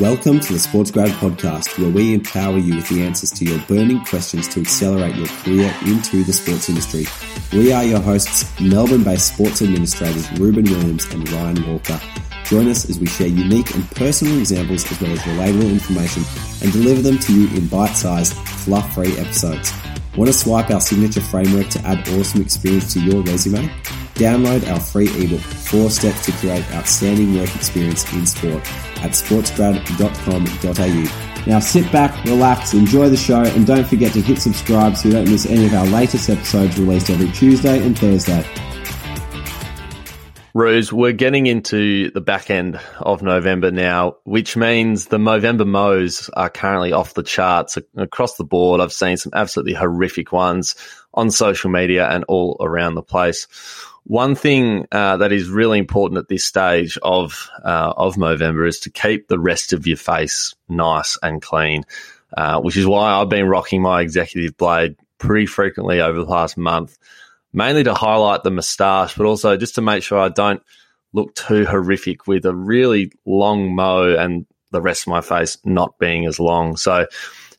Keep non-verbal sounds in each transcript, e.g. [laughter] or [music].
Welcome to the Sports Grad Podcast, where we empower you with the answers to your burning questions to accelerate your career into the sports industry. We are your hosts, Melbourne based sports administrators Reuben Williams and Ryan Walker. Join us as we share unique and personal examples as well as relatable information and deliver them to you in bite sized, fluff free episodes. Want to swipe our signature framework to add awesome experience to your resume? Download our free ebook, Four Steps to Create Outstanding Work Experience in Sport at sportsgrad.com.au. Now sit back, relax, enjoy the show, and don't forget to hit subscribe so you don't miss any of our latest episodes released every Tuesday and Thursday. Rose, we're getting into the back end of November now, which means the Movember mows are currently off the charts across the board. I've seen some absolutely horrific ones on social media and all around the place. One thing uh, that is really important at this stage of uh, of Movember is to keep the rest of your face nice and clean, uh, which is why I've been rocking my executive blade pretty frequently over the past month, mainly to highlight the moustache, but also just to make sure I don't look too horrific with a really long mow and the rest of my face not being as long. So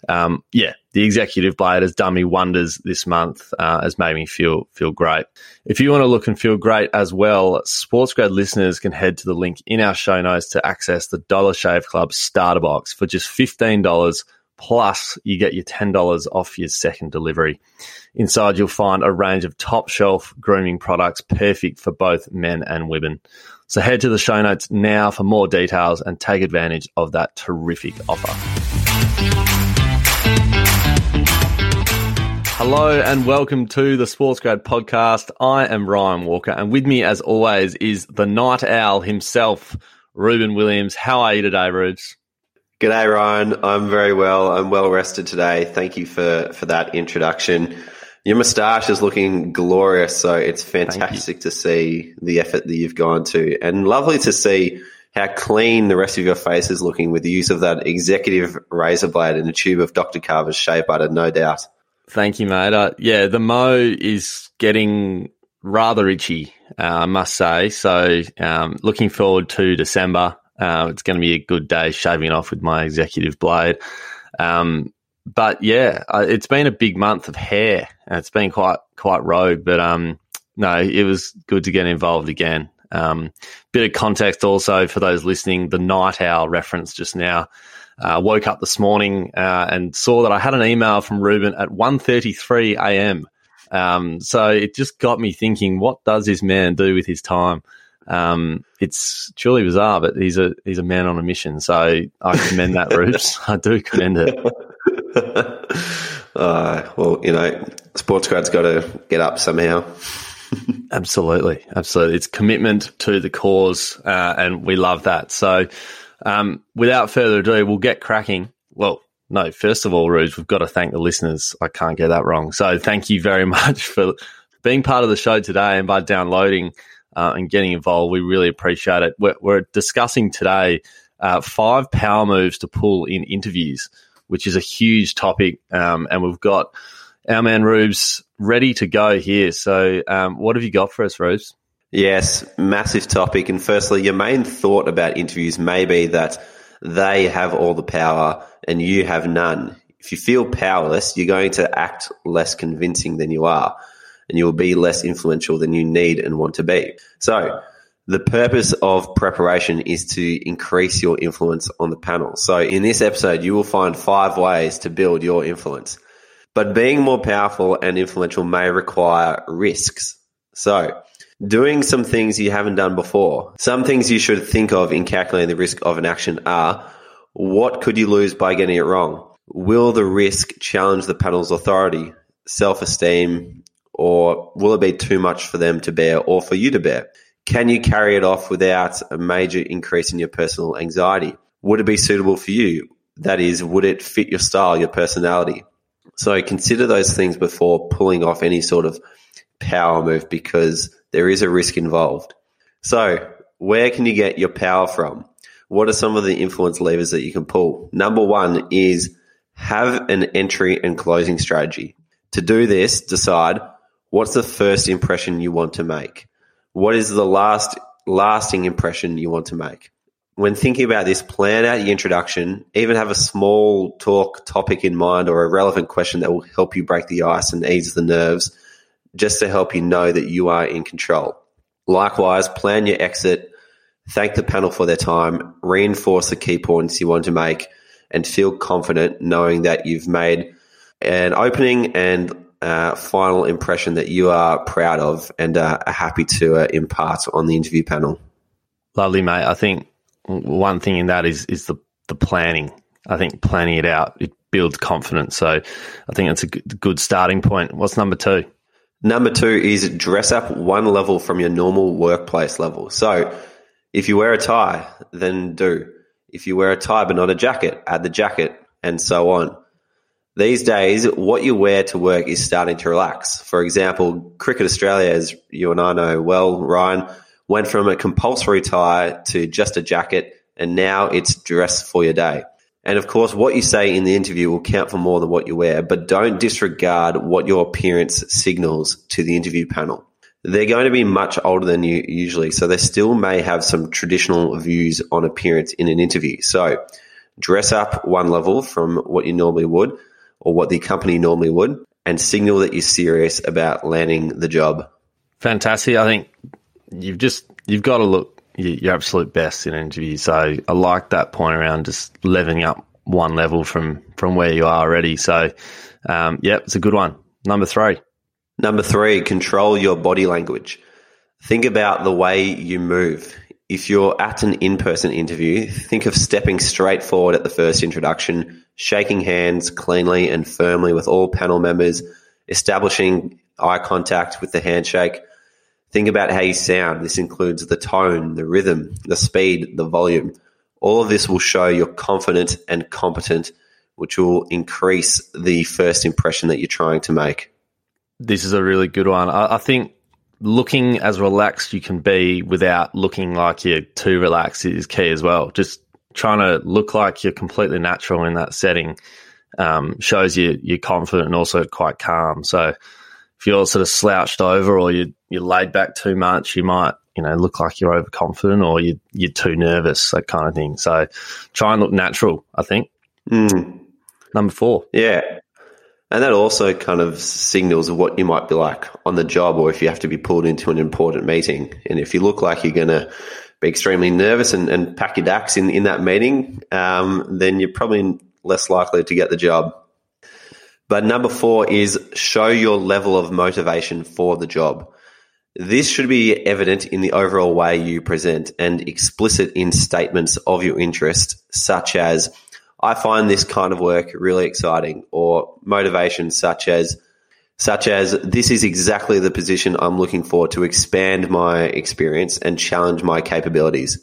um, yeah, the executive blade has done me wonders this month, uh, has made me feel feel great. If you want to look and feel great as well, SportsGrad listeners can head to the link in our show notes to access the Dollar Shave Club starter box for just fifteen dollars. Plus, you get your ten dollars off your second delivery. Inside, you'll find a range of top shelf grooming products perfect for both men and women. So head to the show notes now for more details and take advantage of that terrific offer. Hello and welcome to the Sports Grad podcast. I am Ryan Walker, and with me, as always, is the night owl himself, Reuben Williams. How are you today, Rubes? G'day, Ryan. I'm very well. I'm well rested today. Thank you for for that introduction. Your moustache is looking glorious, so it's fantastic to see the effort that you've gone to, and lovely to see how clean the rest of your face is looking with the use of that executive razor blade and a tube of Dr. Carver's shave butter, no doubt. Thank you, mate. Uh, yeah, the mo is getting rather itchy, uh, I must say. So, um, looking forward to December. Uh, it's going to be a good day shaving off with my executive blade. Um, but yeah, it's been a big month of hair. It's been quite quite rogue, but um, no, it was good to get involved again. Um, bit of context also for those listening: the night owl reference just now. Uh, woke up this morning uh, and saw that I had an email from Reuben at 1.33 a.m. Um, so it just got me thinking, what does this man do with his time? Um, it's truly bizarre, but he's a he's a man on a mission. So I commend that, [laughs] Rubes. I do commend it. [laughs] uh, well, you know, sports grad's got to get up somehow. Absolutely, absolutely. It's commitment to the cause, uh, and we love that. So um, without further ado, we'll get cracking. Well, no, first of all, Rouge, we've got to thank the listeners. I can't get that wrong. So thank you very [laughs] much for being part of the show today and by downloading uh, and getting involved. We really appreciate it. We're, we're discussing today uh, five power moves to pull in interviews, which is a huge topic. Um, and we've got our man Rubes ready to go here. So, um, what have you got for us, Rubes? Yes, massive topic. And firstly, your main thought about interviews may be that they have all the power and you have none. If you feel powerless, you're going to act less convincing than you are, and you will be less influential than you need and want to be. So, the purpose of preparation is to increase your influence on the panel. So, in this episode, you will find five ways to build your influence. But being more powerful and influential may require risks. So, doing some things you haven't done before. Some things you should think of in calculating the risk of an action are what could you lose by getting it wrong? Will the risk challenge the panel's authority, self esteem, or will it be too much for them to bear or for you to bear? Can you carry it off without a major increase in your personal anxiety? Would it be suitable for you? That is, would it fit your style, your personality? So consider those things before pulling off any sort of power move because there is a risk involved. So, where can you get your power from? What are some of the influence levers that you can pull? Number one is have an entry and closing strategy. To do this, decide what's the first impression you want to make? What is the last lasting impression you want to make? When thinking about this, plan out your introduction, even have a small talk topic in mind or a relevant question that will help you break the ice and ease the nerves, just to help you know that you are in control. Likewise, plan your exit, thank the panel for their time, reinforce the key points you want to make, and feel confident knowing that you've made an opening and uh, final impression that you are proud of and uh, are happy to uh, impart on the interview panel. Lovely, mate. I think one thing in that is is the the planning. I think planning it out it builds confidence. So I think it's a good starting point. What's number two? Number two is dress up one level from your normal workplace level. So if you wear a tie, then do. If you wear a tie but not a jacket, add the jacket, and so on. These days, what you wear to work is starting to relax. For example, Cricket Australia, as you and I know well, Ryan, went from a compulsory tie to just a jacket, and now it's dress for your day. And of course, what you say in the interview will count for more than what you wear, but don't disregard what your appearance signals to the interview panel. They're going to be much older than you usually, so they still may have some traditional views on appearance in an interview. So dress up one level from what you normally would or what the company normally would and signal that you're serious about landing the job. Fantastic. I think you've just you've got to look your absolute best in an interview. So I like that point around just leveling up one level from from where you are already. So um, yeah, it's a good one. Number three. Number three, control your body language. Think about the way you move. If you're at an in person interview, think of stepping straight forward at the first introduction, shaking hands cleanly and firmly with all panel members, establishing eye contact with the handshake. Think about how you sound. This includes the tone, the rhythm, the speed, the volume. All of this will show you're confident and competent, which will increase the first impression that you're trying to make. This is a really good one. I, I think looking as relaxed you can be without looking like you're too relaxed is key as well. Just trying to look like you're completely natural in that setting um, shows you you're confident and also quite calm. So if you're sort of slouched over or you you're laid back too much, you might you know look like you're overconfident or you you're too nervous, that kind of thing. So try and look natural. I think. Mm. Number four. Yeah. And that also kind of signals what you might be like on the job or if you have to be pulled into an important meeting. And if you look like you're going to be extremely nervous and, and pack your ducks in, in that meeting, um, then you're probably less likely to get the job. But number four is show your level of motivation for the job. This should be evident in the overall way you present and explicit in statements of your interest, such as, I find this kind of work really exciting, or motivation such as, such as this is exactly the position I'm looking for to expand my experience and challenge my capabilities.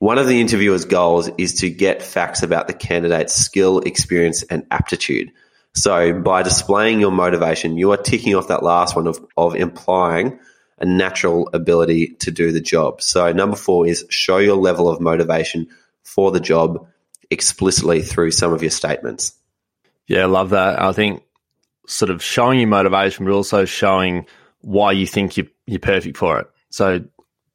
One of the interviewer's goals is to get facts about the candidate's skill, experience, and aptitude. So by displaying your motivation, you are ticking off that last one of, of implying a natural ability to do the job. So number four is show your level of motivation for the job explicitly through some of your statements. Yeah, I love that. I think sort of showing your motivation, but also showing why you think you're, you're perfect for it. So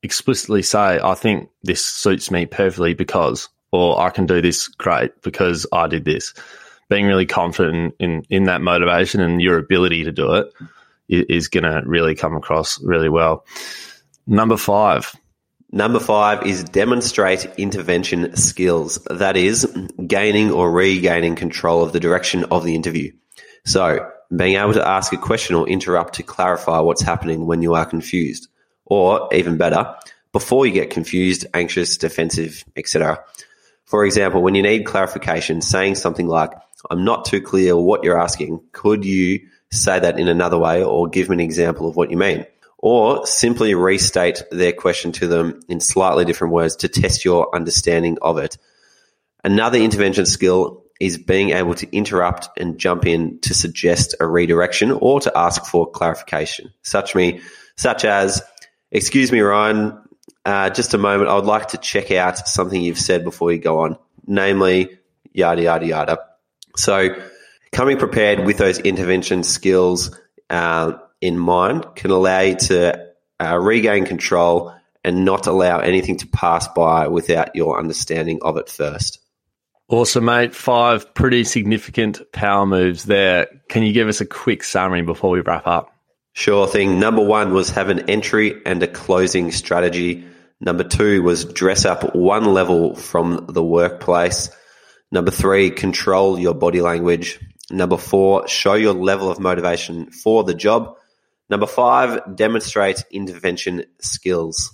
explicitly say, I think this suits me perfectly because, or I can do this great because I did this. Being really confident in, in, that motivation and your ability to do it is going to really come across really well. Number five. Number five is demonstrate intervention skills. That is gaining or regaining control of the direction of the interview. So being able to ask a question or interrupt to clarify what's happening when you are confused. Or even better, before you get confused, anxious, defensive, etc. For example, when you need clarification, saying something like, I'm not too clear what you're asking. Could you say that in another way or give me an example of what you mean? Or simply restate their question to them in slightly different words to test your understanding of it. Another intervention skill is being able to interrupt and jump in to suggest a redirection or to ask for clarification, such me, such as, "Excuse me, Ryan, uh, just a moment. I would like to check out something you've said before you go on, namely, yada yada yada." So, coming prepared with those intervention skills uh, in mind can allow you to uh, regain control and not allow anything to pass by without your understanding of it first. Awesome, mate. Five pretty significant power moves there. Can you give us a quick summary before we wrap up? Sure thing. Number one was have an entry and a closing strategy. Number two was dress up one level from the workplace. Number three, control your body language. Number four, show your level of motivation for the job. Number five, demonstrate intervention skills.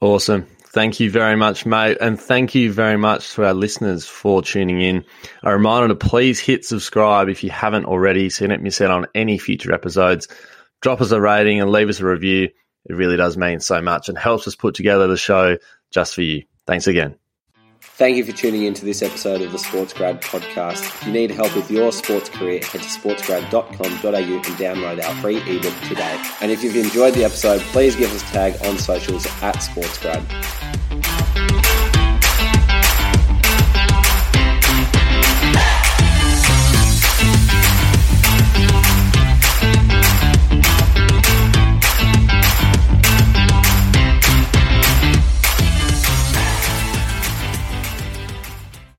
Awesome. Thank you very much, mate. And thank you very much to our listeners for tuning in. A reminder to please hit subscribe if you haven't already so you don't miss out on any future episodes. Drop us a rating and leave us a review. It really does mean so much and helps us put together the show just for you. Thanks again. Thank you for tuning in to this episode of the SportsGrad podcast. If you need help with your sports career, head to sportsgrad.com.au and download our free ebook today. And if you've enjoyed the episode, please give us a tag on socials at SportsGrad.